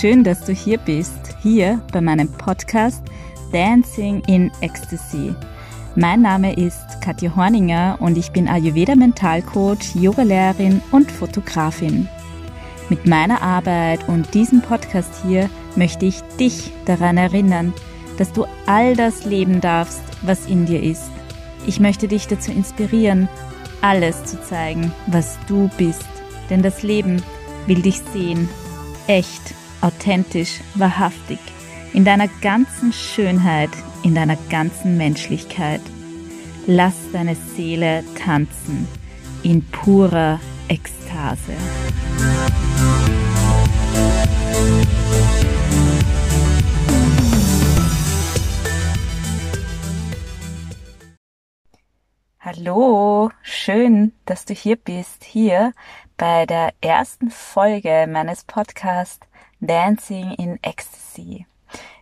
schön, dass du hier bist, hier bei meinem Podcast Dancing in Ecstasy. Mein Name ist Katja Horninger und ich bin Ayurveda Mentalcoach, Yogalehrerin und Fotografin. Mit meiner Arbeit und diesem Podcast hier möchte ich dich daran erinnern, dass du all das leben darfst, was in dir ist. Ich möchte dich dazu inspirieren, alles zu zeigen, was du bist. Denn das Leben will dich sehen, echt, authentisch, wahrhaftig, in deiner ganzen Schönheit, in deiner ganzen Menschlichkeit. Lass deine Seele tanzen in purer Ekstase. Hallo, schön, dass du hier bist, hier bei der ersten Folge meines Podcasts Dancing in Ecstasy.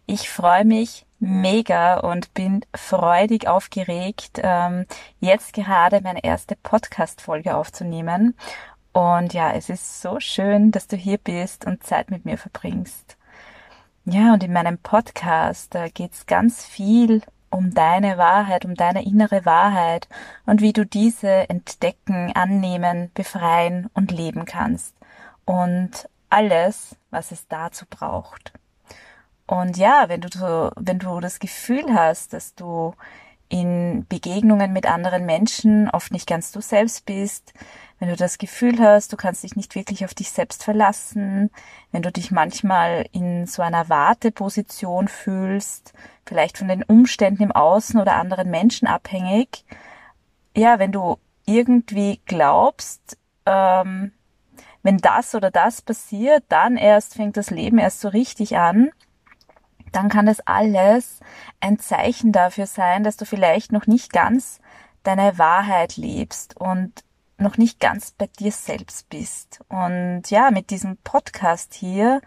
Ich freue mich mega und bin freudig aufgeregt, ähm, jetzt gerade meine erste Podcast-Folge aufzunehmen. Und ja, es ist so schön, dass du hier bist und Zeit mit mir verbringst. Ja, und in meinem Podcast, da geht's ganz viel um deine Wahrheit, um deine innere Wahrheit und wie du diese entdecken, annehmen, befreien und leben kannst. Und alles, was es dazu braucht. Und ja, wenn du, wenn du das Gefühl hast, dass du in Begegnungen mit anderen Menschen oft nicht ganz du selbst bist, wenn du das Gefühl hast, du kannst dich nicht wirklich auf dich selbst verlassen, wenn du dich manchmal in so einer Warteposition fühlst, vielleicht von den Umständen im Außen oder anderen Menschen abhängig, ja, wenn du irgendwie glaubst, ähm, wenn das oder das passiert, dann erst fängt das Leben erst so richtig an, dann kann das alles ein Zeichen dafür sein, dass du vielleicht noch nicht ganz deine Wahrheit lebst und noch nicht ganz bei dir selbst bist. Und ja, mit diesem Podcast hier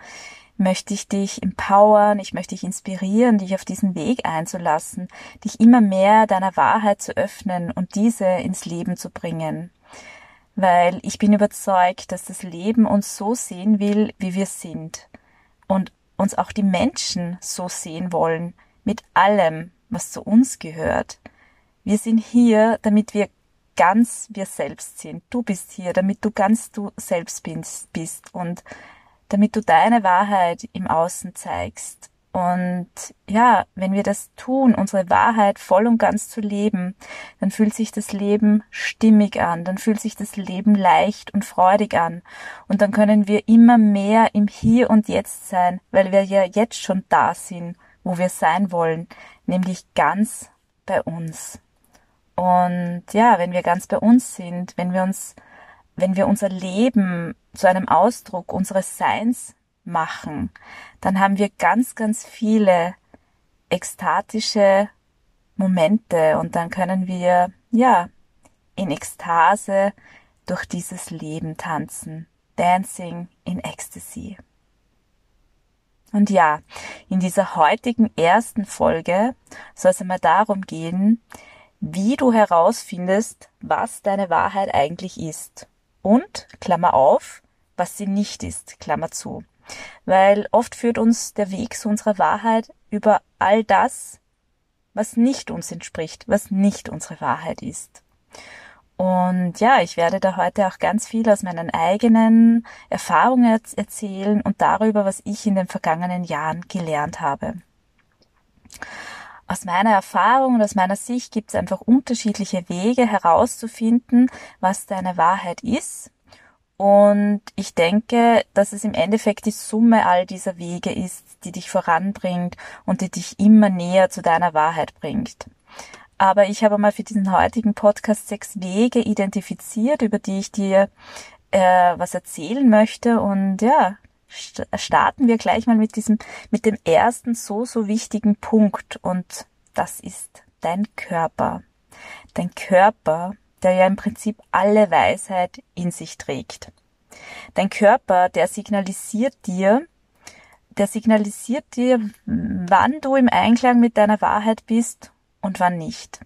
möchte ich dich empowern, ich möchte dich inspirieren, dich auf diesen Weg einzulassen, dich immer mehr deiner Wahrheit zu öffnen und diese ins Leben zu bringen. Weil ich bin überzeugt, dass das Leben uns so sehen will, wie wir sind. Und uns auch die Menschen so sehen wollen, mit allem, was zu uns gehört. Wir sind hier, damit wir ganz wir selbst sind. Du bist hier, damit du ganz du selbst bist und damit du deine Wahrheit im Außen zeigst. Und ja, wenn wir das tun, unsere Wahrheit voll und ganz zu leben, dann fühlt sich das Leben stimmig an, dann fühlt sich das Leben leicht und freudig an. Und dann können wir immer mehr im Hier und Jetzt sein, weil wir ja jetzt schon da sind, wo wir sein wollen, nämlich ganz bei uns. Und ja, wenn wir ganz bei uns sind, wenn wir uns, wenn wir unser Leben zu einem Ausdruck unseres Seins machen, dann haben wir ganz, ganz viele ekstatische Momente und dann können wir, ja, in Ekstase durch dieses Leben tanzen. Dancing in Ecstasy. Und ja, in dieser heutigen ersten Folge soll es einmal darum gehen, wie du herausfindest, was deine Wahrheit eigentlich ist. Und, Klammer auf, was sie nicht ist, Klammer zu. Weil oft führt uns der Weg zu unserer Wahrheit über all das, was nicht uns entspricht, was nicht unsere Wahrheit ist. Und ja, ich werde da heute auch ganz viel aus meinen eigenen Erfahrungen erzählen und darüber, was ich in den vergangenen Jahren gelernt habe aus meiner Erfahrung und aus meiner Sicht gibt es einfach unterschiedliche Wege herauszufinden, was deine Wahrheit ist. Und ich denke, dass es im Endeffekt die Summe all dieser Wege ist, die dich voranbringt und die dich immer näher zu deiner Wahrheit bringt. Aber ich habe mal für diesen heutigen Podcast sechs Wege identifiziert, über die ich dir äh, was erzählen möchte. Und ja, starten wir gleich mal mit diesem, mit dem ersten so, so wichtigen Punkt und das ist dein Körper. Dein Körper, der ja im Prinzip alle Weisheit in sich trägt. Dein Körper, der signalisiert dir, der signalisiert dir, wann du im Einklang mit deiner Wahrheit bist und wann nicht.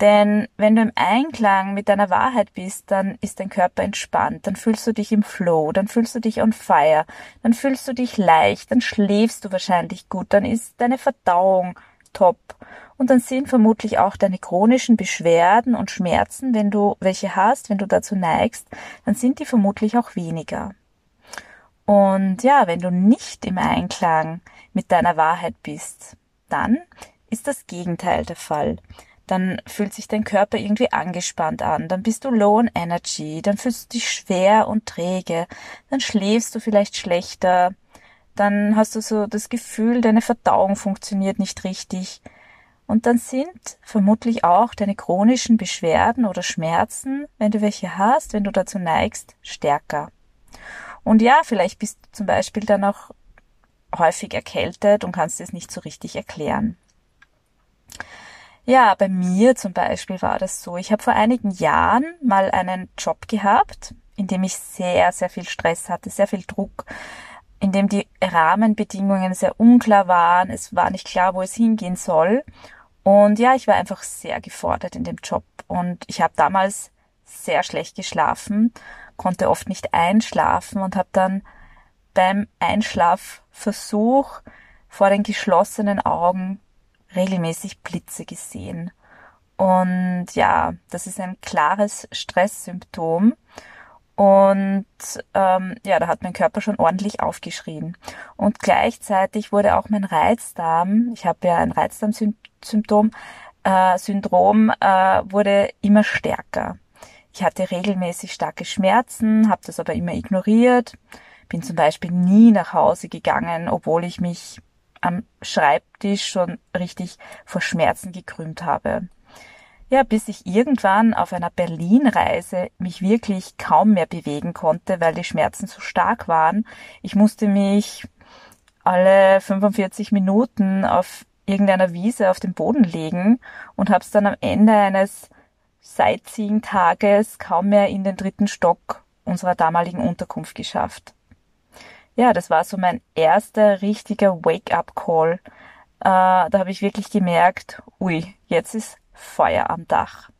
Denn wenn du im Einklang mit deiner Wahrheit bist, dann ist dein Körper entspannt, dann fühlst du dich im Flow, dann fühlst du dich on fire, dann fühlst du dich leicht, dann schläfst du wahrscheinlich gut, dann ist deine Verdauung top und dann sind vermutlich auch deine chronischen Beschwerden und Schmerzen, wenn du welche hast, wenn du dazu neigst, dann sind die vermutlich auch weniger. Und ja, wenn du nicht im Einklang mit deiner Wahrheit bist, dann ist das Gegenteil der Fall dann fühlt sich dein Körper irgendwie angespannt an, dann bist du low on energy, dann fühlst du dich schwer und träge, dann schläfst du vielleicht schlechter, dann hast du so das Gefühl, deine Verdauung funktioniert nicht richtig. Und dann sind vermutlich auch deine chronischen Beschwerden oder Schmerzen, wenn du welche hast, wenn du dazu neigst, stärker. Und ja, vielleicht bist du zum Beispiel dann auch häufig erkältet und kannst es nicht so richtig erklären. Ja, bei mir zum Beispiel war das so. Ich habe vor einigen Jahren mal einen Job gehabt, in dem ich sehr, sehr viel Stress hatte, sehr viel Druck, in dem die Rahmenbedingungen sehr unklar waren. Es war nicht klar, wo es hingehen soll. Und ja, ich war einfach sehr gefordert in dem Job. Und ich habe damals sehr schlecht geschlafen, konnte oft nicht einschlafen und habe dann beim Einschlafversuch vor den geschlossenen Augen regelmäßig Blitze gesehen. Und ja, das ist ein klares Stresssymptom. Und ähm, ja, da hat mein Körper schon ordentlich aufgeschrien. Und gleichzeitig wurde auch mein Reizdarm, ich habe ja ein Reizdarmsymptom, äh, Syndrom, äh, wurde immer stärker. Ich hatte regelmäßig starke Schmerzen, habe das aber immer ignoriert, bin zum Beispiel nie nach Hause gegangen, obwohl ich mich am Schreibtisch schon richtig vor Schmerzen gekrümmt habe. Ja, bis ich irgendwann auf einer Berlin-Reise mich wirklich kaum mehr bewegen konnte, weil die Schmerzen so stark waren. Ich musste mich alle 45 Minuten auf irgendeiner Wiese auf den Boden legen und habe es dann am Ende eines Sightseeing-Tages kaum mehr in den dritten Stock unserer damaligen Unterkunft geschafft ja, das war so mein erster richtiger Wake-up-Call. Äh, da habe ich wirklich gemerkt, ui, jetzt ist Feuer am Dach.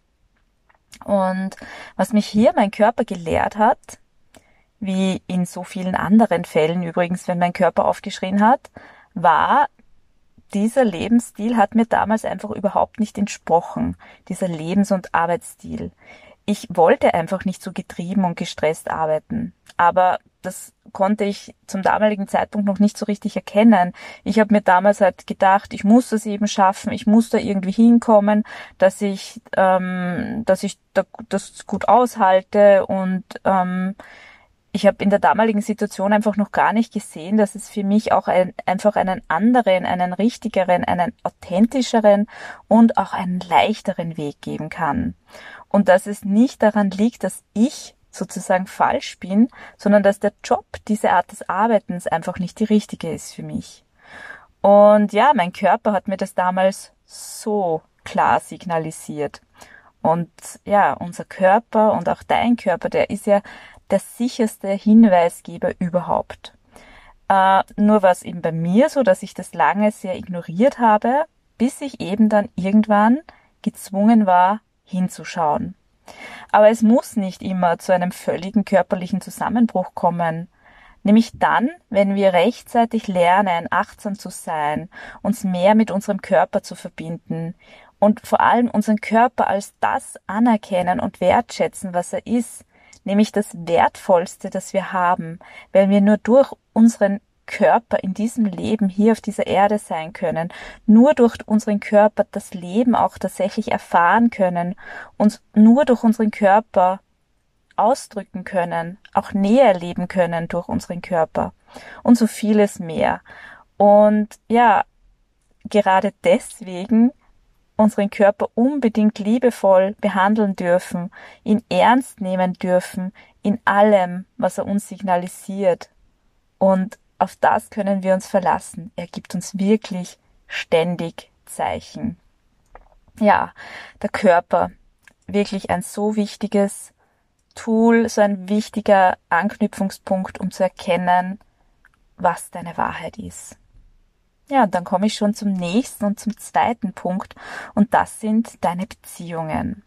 Und was mich hier mein Körper gelehrt hat, wie in so vielen anderen Fällen übrigens, wenn mein Körper aufgeschrien hat, war, dieser Lebensstil hat mir damals einfach überhaupt nicht entsprochen, dieser Lebens- und Arbeitsstil. Ich wollte einfach nicht so getrieben und gestresst arbeiten. Aber das konnte ich zum damaligen Zeitpunkt noch nicht so richtig erkennen. Ich habe mir damals halt gedacht, ich muss das eben schaffen, ich muss da irgendwie hinkommen, dass ich, ähm, dass ich da, das gut aushalte und ähm, ich habe in der damaligen Situation einfach noch gar nicht gesehen, dass es für mich auch ein, einfach einen anderen, einen richtigeren, einen authentischeren und auch einen leichteren Weg geben kann. Und dass es nicht daran liegt, dass ich sozusagen falsch bin, sondern dass der Job, diese Art des Arbeitens einfach nicht die richtige ist für mich. Und ja, mein Körper hat mir das damals so klar signalisiert. Und ja, unser Körper und auch dein Körper, der ist ja der sicherste Hinweisgeber überhaupt. Äh, nur war es eben bei mir so, dass ich das lange sehr ignoriert habe, bis ich eben dann irgendwann gezwungen war, hinzuschauen. Aber es muss nicht immer zu einem völligen körperlichen Zusammenbruch kommen. Nämlich dann, wenn wir rechtzeitig lernen, achtsam zu sein, uns mehr mit unserem Körper zu verbinden und vor allem unseren Körper als das anerkennen und wertschätzen, was er ist, nämlich das Wertvollste, das wir haben, weil wir nur durch unseren Körper in diesem Leben hier auf dieser Erde sein können, nur durch unseren Körper das Leben auch tatsächlich erfahren können, uns nur durch unseren Körper ausdrücken können, auch näher leben können durch unseren Körper. Und so vieles mehr. Und ja, gerade deswegen unseren Körper unbedingt liebevoll behandeln dürfen, ihn ernst nehmen dürfen in allem, was er uns signalisiert. Und auf das können wir uns verlassen. Er gibt uns wirklich ständig Zeichen. Ja, der Körper, wirklich ein so wichtiges Tool, so ein wichtiger Anknüpfungspunkt, um zu erkennen, was deine Wahrheit ist. Ja, dann komme ich schon zum nächsten und zum zweiten Punkt und das sind deine Beziehungen.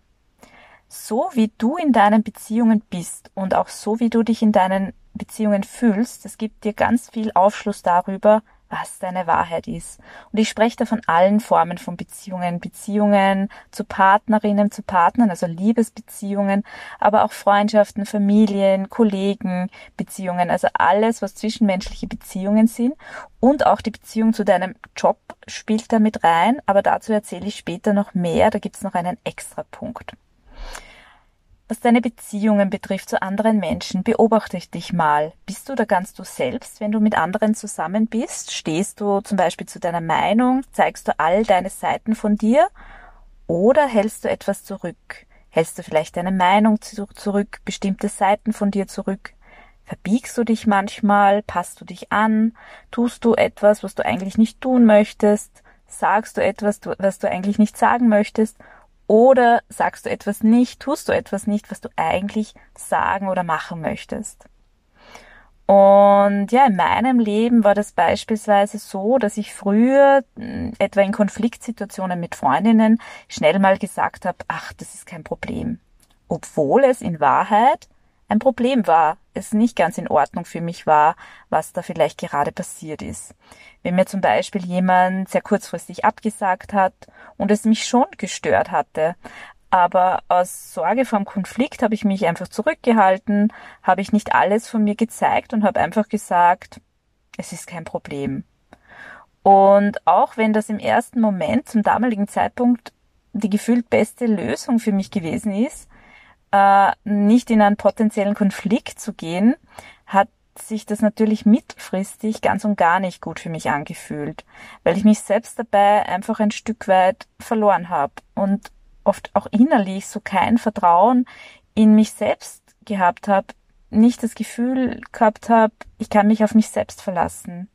So wie du in deinen Beziehungen bist und auch so wie du dich in deinen Beziehungen fühlst, das gibt dir ganz viel Aufschluss darüber, was deine Wahrheit ist. Und ich spreche da von allen Formen von Beziehungen, Beziehungen zu Partnerinnen, zu Partnern, also Liebesbeziehungen, aber auch Freundschaften, Familien, Kollegen, Beziehungen, also alles, was zwischenmenschliche Beziehungen sind. Und auch die Beziehung zu deinem Job spielt da mit rein, aber dazu erzähle ich später noch mehr, da gibt's noch einen extra Punkt. Was deine Beziehungen betrifft zu anderen Menschen, beobachte ich dich mal. Bist du da ganz du selbst, wenn du mit anderen zusammen bist? Stehst du zum Beispiel zu deiner Meinung? Zeigst du all deine Seiten von dir? Oder hältst du etwas zurück? Hältst du vielleicht deine Meinung zurück, bestimmte Seiten von dir zurück? Verbiegst du dich manchmal? Passt du dich an? Tust du etwas, was du eigentlich nicht tun möchtest? Sagst du etwas, was du eigentlich nicht sagen möchtest? Oder sagst du etwas nicht, tust du etwas nicht, was du eigentlich sagen oder machen möchtest. Und ja, in meinem Leben war das beispielsweise so, dass ich früher hm, etwa in Konfliktsituationen mit Freundinnen schnell mal gesagt habe, ach, das ist kein Problem. Obwohl es in Wahrheit ein Problem war, es nicht ganz in Ordnung für mich war, was da vielleicht gerade passiert ist. Wenn mir zum Beispiel jemand sehr kurzfristig abgesagt hat und es mich schon gestört hatte, aber aus Sorge vor Konflikt habe ich mich einfach zurückgehalten, habe ich nicht alles von mir gezeigt und habe einfach gesagt, es ist kein Problem. Und auch wenn das im ersten Moment zum damaligen Zeitpunkt die gefühlt beste Lösung für mich gewesen ist, äh, nicht in einen potenziellen Konflikt zu gehen, hat sich das natürlich mittelfristig ganz und gar nicht gut für mich angefühlt, weil ich mich selbst dabei einfach ein Stück weit verloren habe und oft auch innerlich so kein Vertrauen in mich selbst gehabt habe, nicht das Gefühl gehabt habe, ich kann mich auf mich selbst verlassen.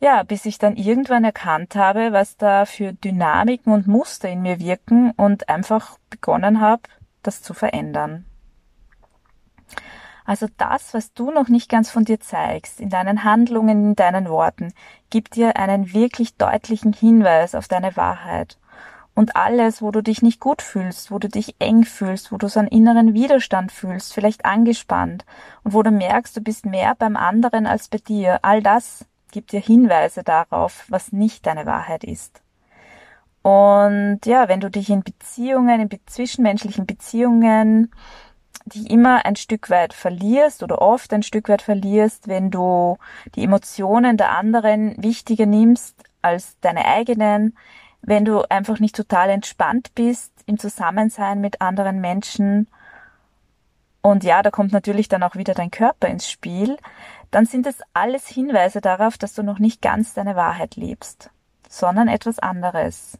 Ja, bis ich dann irgendwann erkannt habe, was da für Dynamiken und Muster in mir wirken und einfach begonnen habe, das zu verändern. Also das, was du noch nicht ganz von dir zeigst, in deinen Handlungen, in deinen Worten, gibt dir einen wirklich deutlichen Hinweis auf deine Wahrheit. Und alles, wo du dich nicht gut fühlst, wo du dich eng fühlst, wo du so einen inneren Widerstand fühlst, vielleicht angespannt und wo du merkst, du bist mehr beim anderen als bei dir, all das gibt dir Hinweise darauf, was nicht deine Wahrheit ist. Und ja, wenn du dich in Beziehungen, in zwischenmenschlichen Beziehungen, die immer ein Stück weit verlierst oder oft ein Stück weit verlierst, wenn du die Emotionen der anderen wichtiger nimmst als deine eigenen, wenn du einfach nicht total entspannt bist im Zusammensein mit anderen Menschen. Und ja, da kommt natürlich dann auch wieder dein Körper ins Spiel. Dann sind es alles Hinweise darauf, dass du noch nicht ganz deine Wahrheit lebst, sondern etwas anderes.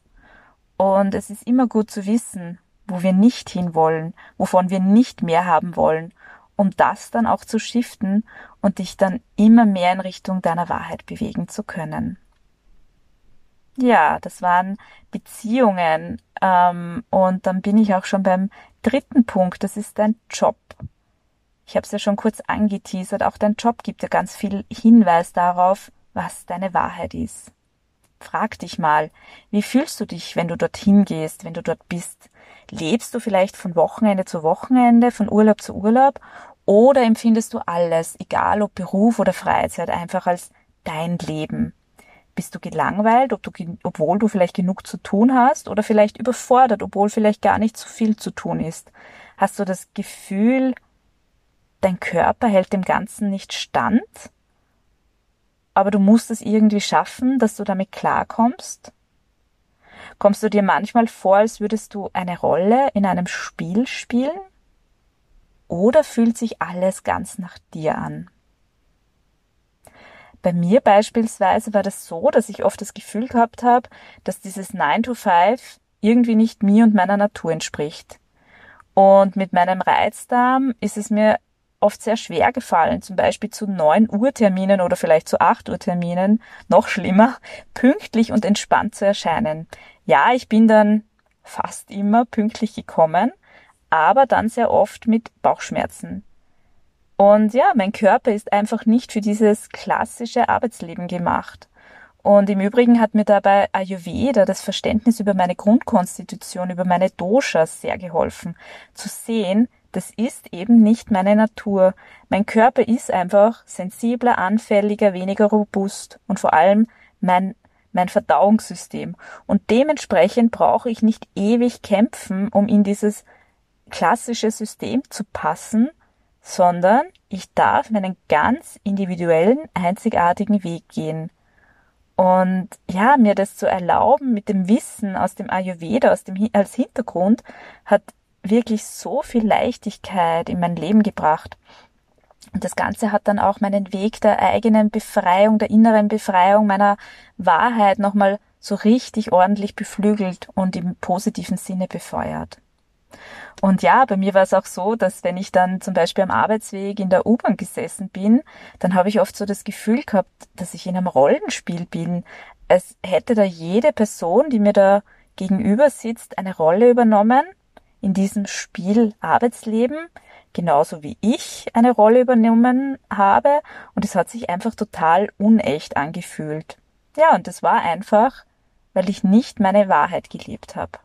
Und es ist immer gut zu wissen, wo wir nicht hinwollen, wovon wir nicht mehr haben wollen, um das dann auch zu shiften und dich dann immer mehr in Richtung deiner Wahrheit bewegen zu können. Ja, das waren Beziehungen. Ähm, und dann bin ich auch schon beim dritten Punkt, das ist dein Job. Ich habe es ja schon kurz angeteasert, auch dein Job gibt ja ganz viel Hinweis darauf, was deine Wahrheit ist. Frag dich mal, wie fühlst du dich, wenn du dorthin gehst, wenn du dort bist? Lebst du vielleicht von Wochenende zu Wochenende, von Urlaub zu Urlaub? Oder empfindest du alles, egal ob Beruf oder Freizeit, einfach als dein Leben? Bist du gelangweilt, ob du, obwohl du vielleicht genug zu tun hast oder vielleicht überfordert, obwohl vielleicht gar nicht so viel zu tun ist? Hast du das Gefühl, dein Körper hält dem Ganzen nicht stand? Aber du musst es irgendwie schaffen, dass du damit klarkommst? Kommst du dir manchmal vor, als würdest du eine Rolle in einem Spiel spielen? Oder fühlt sich alles ganz nach dir an? Bei mir beispielsweise war das so, dass ich oft das Gefühl gehabt habe, dass dieses 9 to 5 irgendwie nicht mir und meiner Natur entspricht. Und mit meinem Reizdarm ist es mir oft sehr schwer gefallen, zum Beispiel zu 9 Uhr Terminen oder vielleicht zu 8 Uhr Terminen, noch schlimmer, pünktlich und entspannt zu erscheinen. Ja, ich bin dann fast immer pünktlich gekommen, aber dann sehr oft mit Bauchschmerzen. Und ja, mein Körper ist einfach nicht für dieses klassische Arbeitsleben gemacht. Und im Übrigen hat mir dabei Ayurveda das Verständnis über meine Grundkonstitution, über meine Doshas sehr geholfen, zu sehen, das ist eben nicht meine Natur. Mein Körper ist einfach sensibler, anfälliger, weniger robust und vor allem mein mein Verdauungssystem. Und dementsprechend brauche ich nicht ewig kämpfen, um in dieses klassische System zu passen, sondern ich darf meinen ganz individuellen, einzigartigen Weg gehen. Und ja, mir das zu erlauben mit dem Wissen aus dem Ayurveda, aus dem, als Hintergrund, hat wirklich so viel Leichtigkeit in mein Leben gebracht. Und das Ganze hat dann auch meinen Weg der eigenen Befreiung, der inneren Befreiung meiner Wahrheit nochmal so richtig ordentlich beflügelt und im positiven Sinne befeuert. Und ja, bei mir war es auch so, dass wenn ich dann zum Beispiel am Arbeitsweg in der U-Bahn gesessen bin, dann habe ich oft so das Gefühl gehabt, dass ich in einem Rollenspiel bin. Es hätte da jede Person, die mir da gegenüber sitzt, eine Rolle übernommen in diesem Spiel Arbeitsleben, genauso wie ich eine Rolle übernommen habe und es hat sich einfach total unecht angefühlt. Ja, und das war einfach, weil ich nicht meine Wahrheit gelebt habe.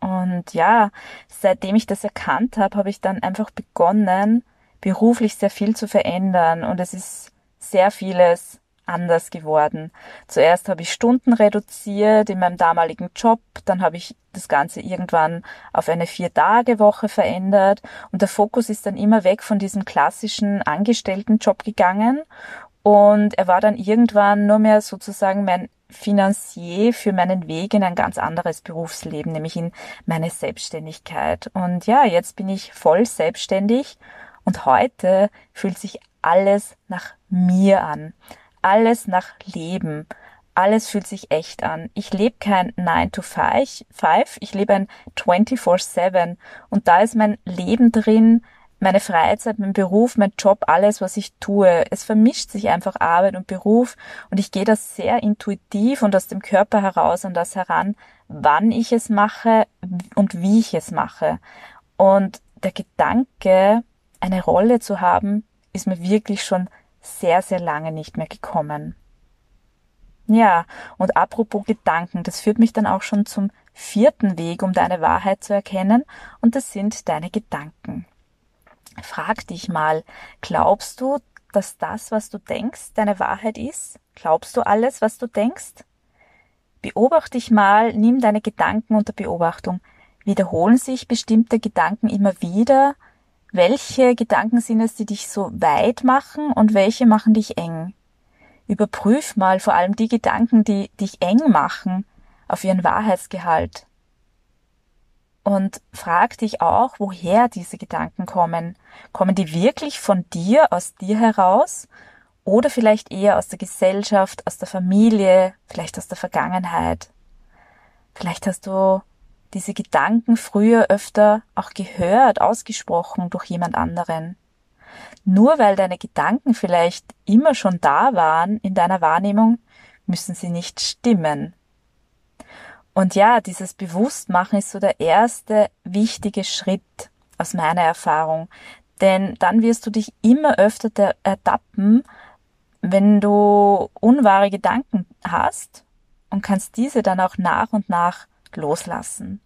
Und ja, seitdem ich das erkannt habe, habe ich dann einfach begonnen, beruflich sehr viel zu verändern und es ist sehr vieles anders geworden. Zuerst habe ich Stunden reduziert in meinem damaligen Job, dann habe ich das Ganze irgendwann auf eine Vier-Tage-Woche verändert und der Fokus ist dann immer weg von diesem klassischen Angestelltenjob gegangen und er war dann irgendwann nur mehr sozusagen mein Finanzier für meinen Weg in ein ganz anderes Berufsleben, nämlich in meine Selbstständigkeit. Und ja, jetzt bin ich voll selbstständig und heute fühlt sich alles nach mir an alles nach Leben. Alles fühlt sich echt an. Ich lebe kein 9 to 5, ich lebe ein 24-7 und da ist mein Leben drin, meine Freizeit, mein Beruf, mein Job, alles, was ich tue. Es vermischt sich einfach Arbeit und Beruf und ich gehe das sehr intuitiv und aus dem Körper heraus an das heran, wann ich es mache und wie ich es mache. Und der Gedanke, eine Rolle zu haben, ist mir wirklich schon sehr, sehr lange nicht mehr gekommen. Ja, und apropos Gedanken, das führt mich dann auch schon zum vierten Weg, um deine Wahrheit zu erkennen, und das sind deine Gedanken. Frag dich mal, glaubst du, dass das, was du denkst, deine Wahrheit ist? Glaubst du alles, was du denkst? Beobachte dich mal, nimm deine Gedanken unter Beobachtung. Wiederholen sich bestimmte Gedanken immer wieder? Welche Gedanken sind es, die dich so weit machen und welche machen dich eng? Überprüf mal vor allem die Gedanken, die dich eng machen, auf ihren Wahrheitsgehalt. Und frag dich auch, woher diese Gedanken kommen. Kommen die wirklich von dir, aus dir heraus? Oder vielleicht eher aus der Gesellschaft, aus der Familie, vielleicht aus der Vergangenheit? Vielleicht hast du diese Gedanken früher öfter auch gehört, ausgesprochen durch jemand anderen. Nur weil deine Gedanken vielleicht immer schon da waren in deiner Wahrnehmung, müssen sie nicht stimmen. Und ja, dieses Bewusstmachen ist so der erste wichtige Schritt aus meiner Erfahrung. Denn dann wirst du dich immer öfter ertappen, wenn du unwahre Gedanken hast und kannst diese dann auch nach und nach loslassen.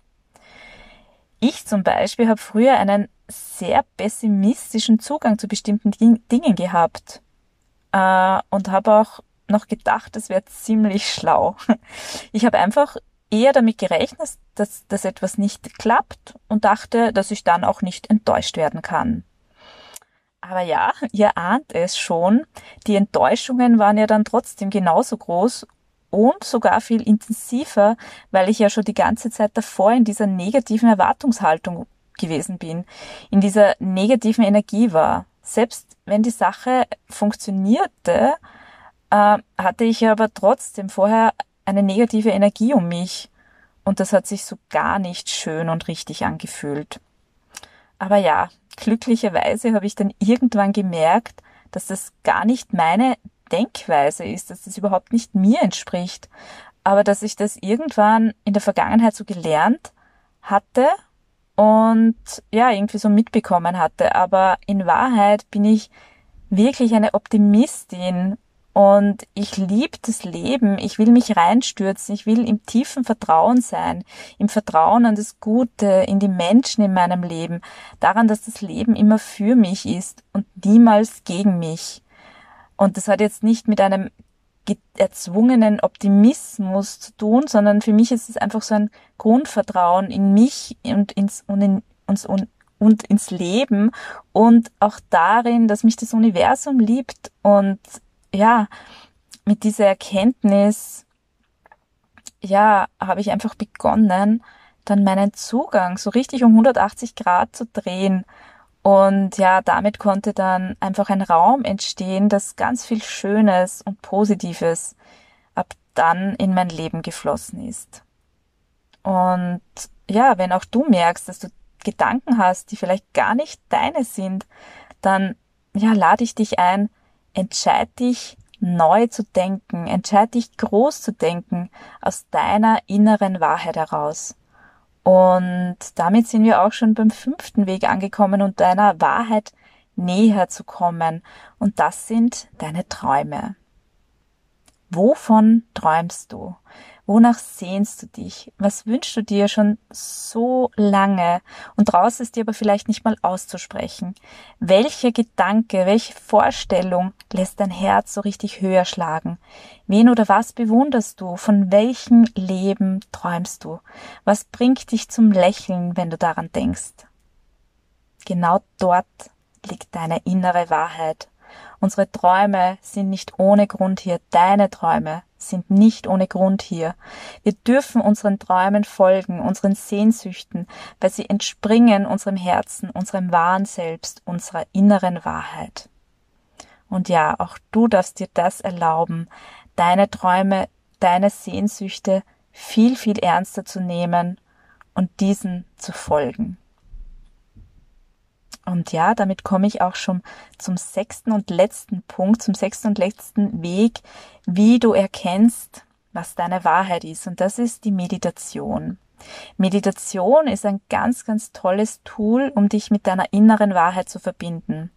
Ich zum Beispiel habe früher einen sehr pessimistischen Zugang zu bestimmten Dingen gehabt äh, und habe auch noch gedacht, das wäre ziemlich schlau. Ich habe einfach eher damit gerechnet, dass, dass etwas nicht klappt und dachte, dass ich dann auch nicht enttäuscht werden kann. Aber ja, ihr ahnt es schon, die Enttäuschungen waren ja dann trotzdem genauso groß und sogar viel intensiver, weil ich ja schon die ganze Zeit davor in dieser negativen Erwartungshaltung gewesen bin, in dieser negativen Energie war. Selbst wenn die Sache funktionierte, äh, hatte ich aber trotzdem vorher eine negative Energie um mich und das hat sich so gar nicht schön und richtig angefühlt. Aber ja, glücklicherweise habe ich dann irgendwann gemerkt, dass das gar nicht meine Denkweise ist, dass das überhaupt nicht mir entspricht, aber dass ich das irgendwann in der Vergangenheit so gelernt hatte und ja, irgendwie so mitbekommen hatte. Aber in Wahrheit bin ich wirklich eine Optimistin und ich liebe das Leben. Ich will mich reinstürzen. Ich will im tiefen Vertrauen sein. Im Vertrauen an das Gute, in die Menschen in meinem Leben. Daran, dass das Leben immer für mich ist und niemals gegen mich. Und das hat jetzt nicht mit einem erzwungenen Optimismus zu tun, sondern für mich ist es einfach so ein Grundvertrauen in mich und ins, und in, uns, und, und ins Leben und auch darin, dass mich das Universum liebt und ja, mit dieser Erkenntnis, ja, habe ich einfach begonnen, dann meinen Zugang so richtig um 180 Grad zu drehen. Und ja, damit konnte dann einfach ein Raum entstehen, das ganz viel Schönes und Positives ab dann in mein Leben geflossen ist. Und ja, wenn auch du merkst, dass du Gedanken hast, die vielleicht gar nicht deine sind, dann ja, lade ich dich ein, entscheid dich neu zu denken, entscheid dich groß zu denken aus deiner inneren Wahrheit heraus. Und damit sind wir auch schon beim fünften Weg angekommen und deiner Wahrheit näher zu kommen. Und das sind deine Träume. Wovon träumst du? Wonach sehnst du dich? Was wünschst du dir schon so lange und traust es dir aber vielleicht nicht mal auszusprechen? Welcher Gedanke, welche Vorstellung lässt dein Herz so richtig höher schlagen? Wen oder was bewunderst du? Von welchem Leben träumst du? Was bringt dich zum Lächeln, wenn du daran denkst? Genau dort liegt deine innere Wahrheit. Unsere Träume sind nicht ohne Grund hier, deine Träume sind nicht ohne Grund hier. Wir dürfen unseren Träumen folgen, unseren Sehnsüchten, weil sie entspringen unserem Herzen, unserem wahren Selbst, unserer inneren Wahrheit. Und ja, auch du darfst dir das erlauben, deine Träume, deine Sehnsüchte viel, viel ernster zu nehmen und diesen zu folgen. Und ja, damit komme ich auch schon zum sechsten und letzten Punkt, zum sechsten und letzten Weg, wie du erkennst, was deine Wahrheit ist. Und das ist die Meditation. Meditation ist ein ganz, ganz tolles Tool, um dich mit deiner inneren Wahrheit zu verbinden.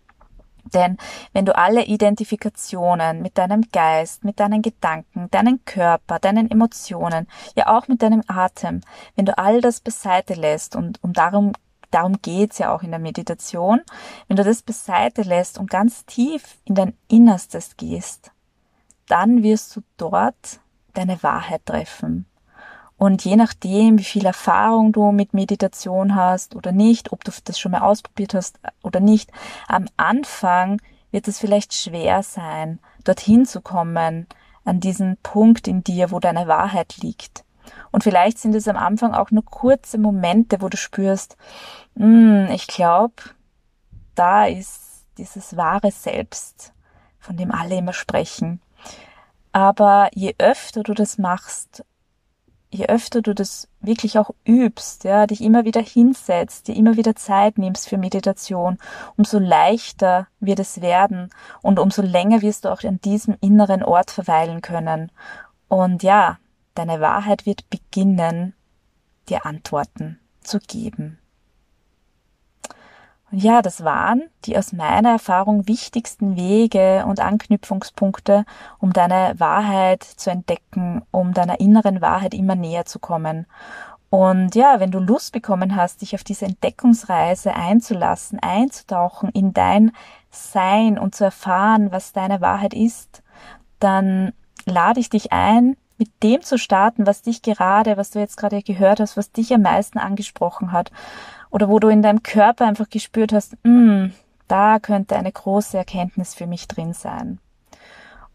Denn wenn du alle Identifikationen mit deinem Geist, mit deinen Gedanken, deinen Körper, deinen Emotionen, ja auch mit deinem Atem, wenn du all das beiseite lässt und um darum darum geht's ja auch in der Meditation, wenn du das beiseite lässt und ganz tief in dein Innerstes gehst, dann wirst du dort deine Wahrheit treffen. Und je nachdem, wie viel Erfahrung du mit Meditation hast oder nicht, ob du das schon mal ausprobiert hast oder nicht, am Anfang wird es vielleicht schwer sein, dorthin zu kommen, an diesen Punkt in dir, wo deine Wahrheit liegt. Und vielleicht sind es am Anfang auch nur kurze Momente, wo du spürst, mm, ich glaube, da ist dieses wahre Selbst, von dem alle immer sprechen. Aber je öfter du das machst, je öfter du das wirklich auch übst, ja, dich immer wieder hinsetzt, dir immer wieder Zeit nimmst für Meditation, umso leichter wird es werden und umso länger wirst du auch an diesem inneren Ort verweilen können. Und ja, Deine Wahrheit wird beginnen, dir Antworten zu geben. Und ja, das waren die aus meiner Erfahrung wichtigsten Wege und Anknüpfungspunkte, um deine Wahrheit zu entdecken, um deiner inneren Wahrheit immer näher zu kommen. Und ja, wenn du Lust bekommen hast, dich auf diese Entdeckungsreise einzulassen, einzutauchen in dein Sein und zu erfahren, was deine Wahrheit ist, dann lade ich dich ein, mit dem zu starten, was dich gerade, was du jetzt gerade gehört hast, was dich am meisten angesprochen hat oder wo du in deinem Körper einfach gespürt hast, mm, da könnte eine große Erkenntnis für mich drin sein.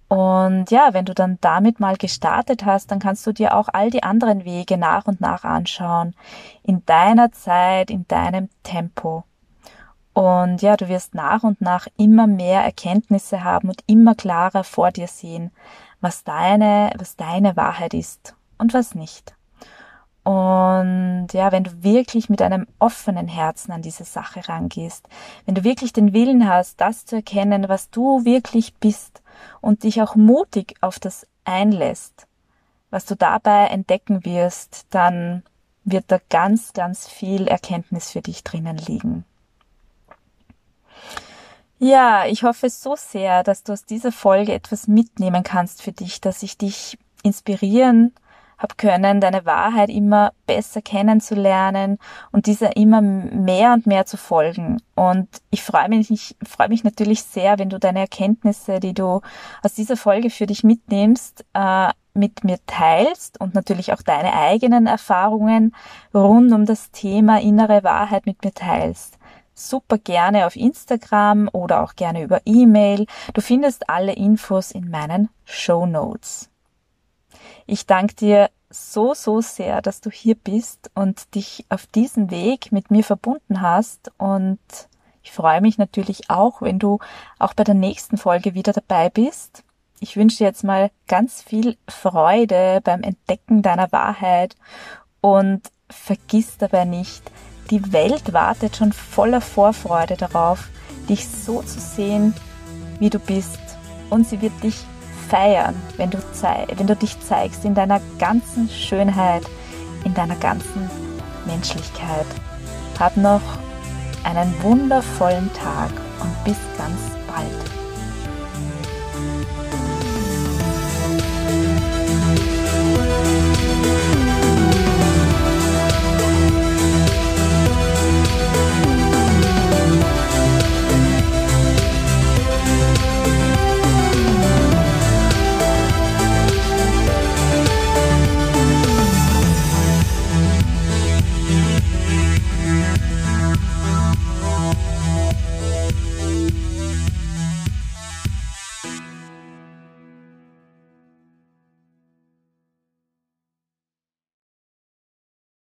Und ja, wenn du dann damit mal gestartet hast, dann kannst du dir auch all die anderen Wege nach und nach anschauen. In deiner Zeit, in deinem Tempo. Und ja, du wirst nach und nach immer mehr Erkenntnisse haben und immer klarer vor dir sehen, was deine, was deine Wahrheit ist und was nicht. Und ja, wenn du wirklich mit einem offenen Herzen an diese Sache rangehst, wenn du wirklich den Willen hast, das zu erkennen, was du wirklich bist und dich auch mutig auf das einlässt, was du dabei entdecken wirst, dann wird da ganz, ganz viel Erkenntnis für dich drinnen liegen. Ja, ich hoffe so sehr, dass du aus dieser Folge etwas mitnehmen kannst für dich, dass ich dich inspirieren habe können, deine Wahrheit immer besser kennenzulernen und dieser immer mehr und mehr zu folgen. Und ich freue mich, ich freue mich natürlich sehr, wenn du deine Erkenntnisse, die du aus dieser Folge für dich mitnimmst, äh, mit mir teilst und natürlich auch deine eigenen Erfahrungen rund um das Thema innere Wahrheit mit mir teilst. Super gerne auf Instagram oder auch gerne über E-Mail. Du findest alle Infos in meinen Show Notes. Ich danke dir so, so sehr, dass du hier bist und dich auf diesem Weg mit mir verbunden hast. Und ich freue mich natürlich auch, wenn du auch bei der nächsten Folge wieder dabei bist. Ich wünsche dir jetzt mal ganz viel Freude beim Entdecken deiner Wahrheit und vergiss dabei nicht, die Welt wartet schon voller Vorfreude darauf, dich so zu sehen, wie du bist und sie wird dich feiern, wenn du, wenn du dich zeigst in deiner ganzen Schönheit, in deiner ganzen Menschlichkeit. Hab noch einen wundervollen Tag und bis ganz bald.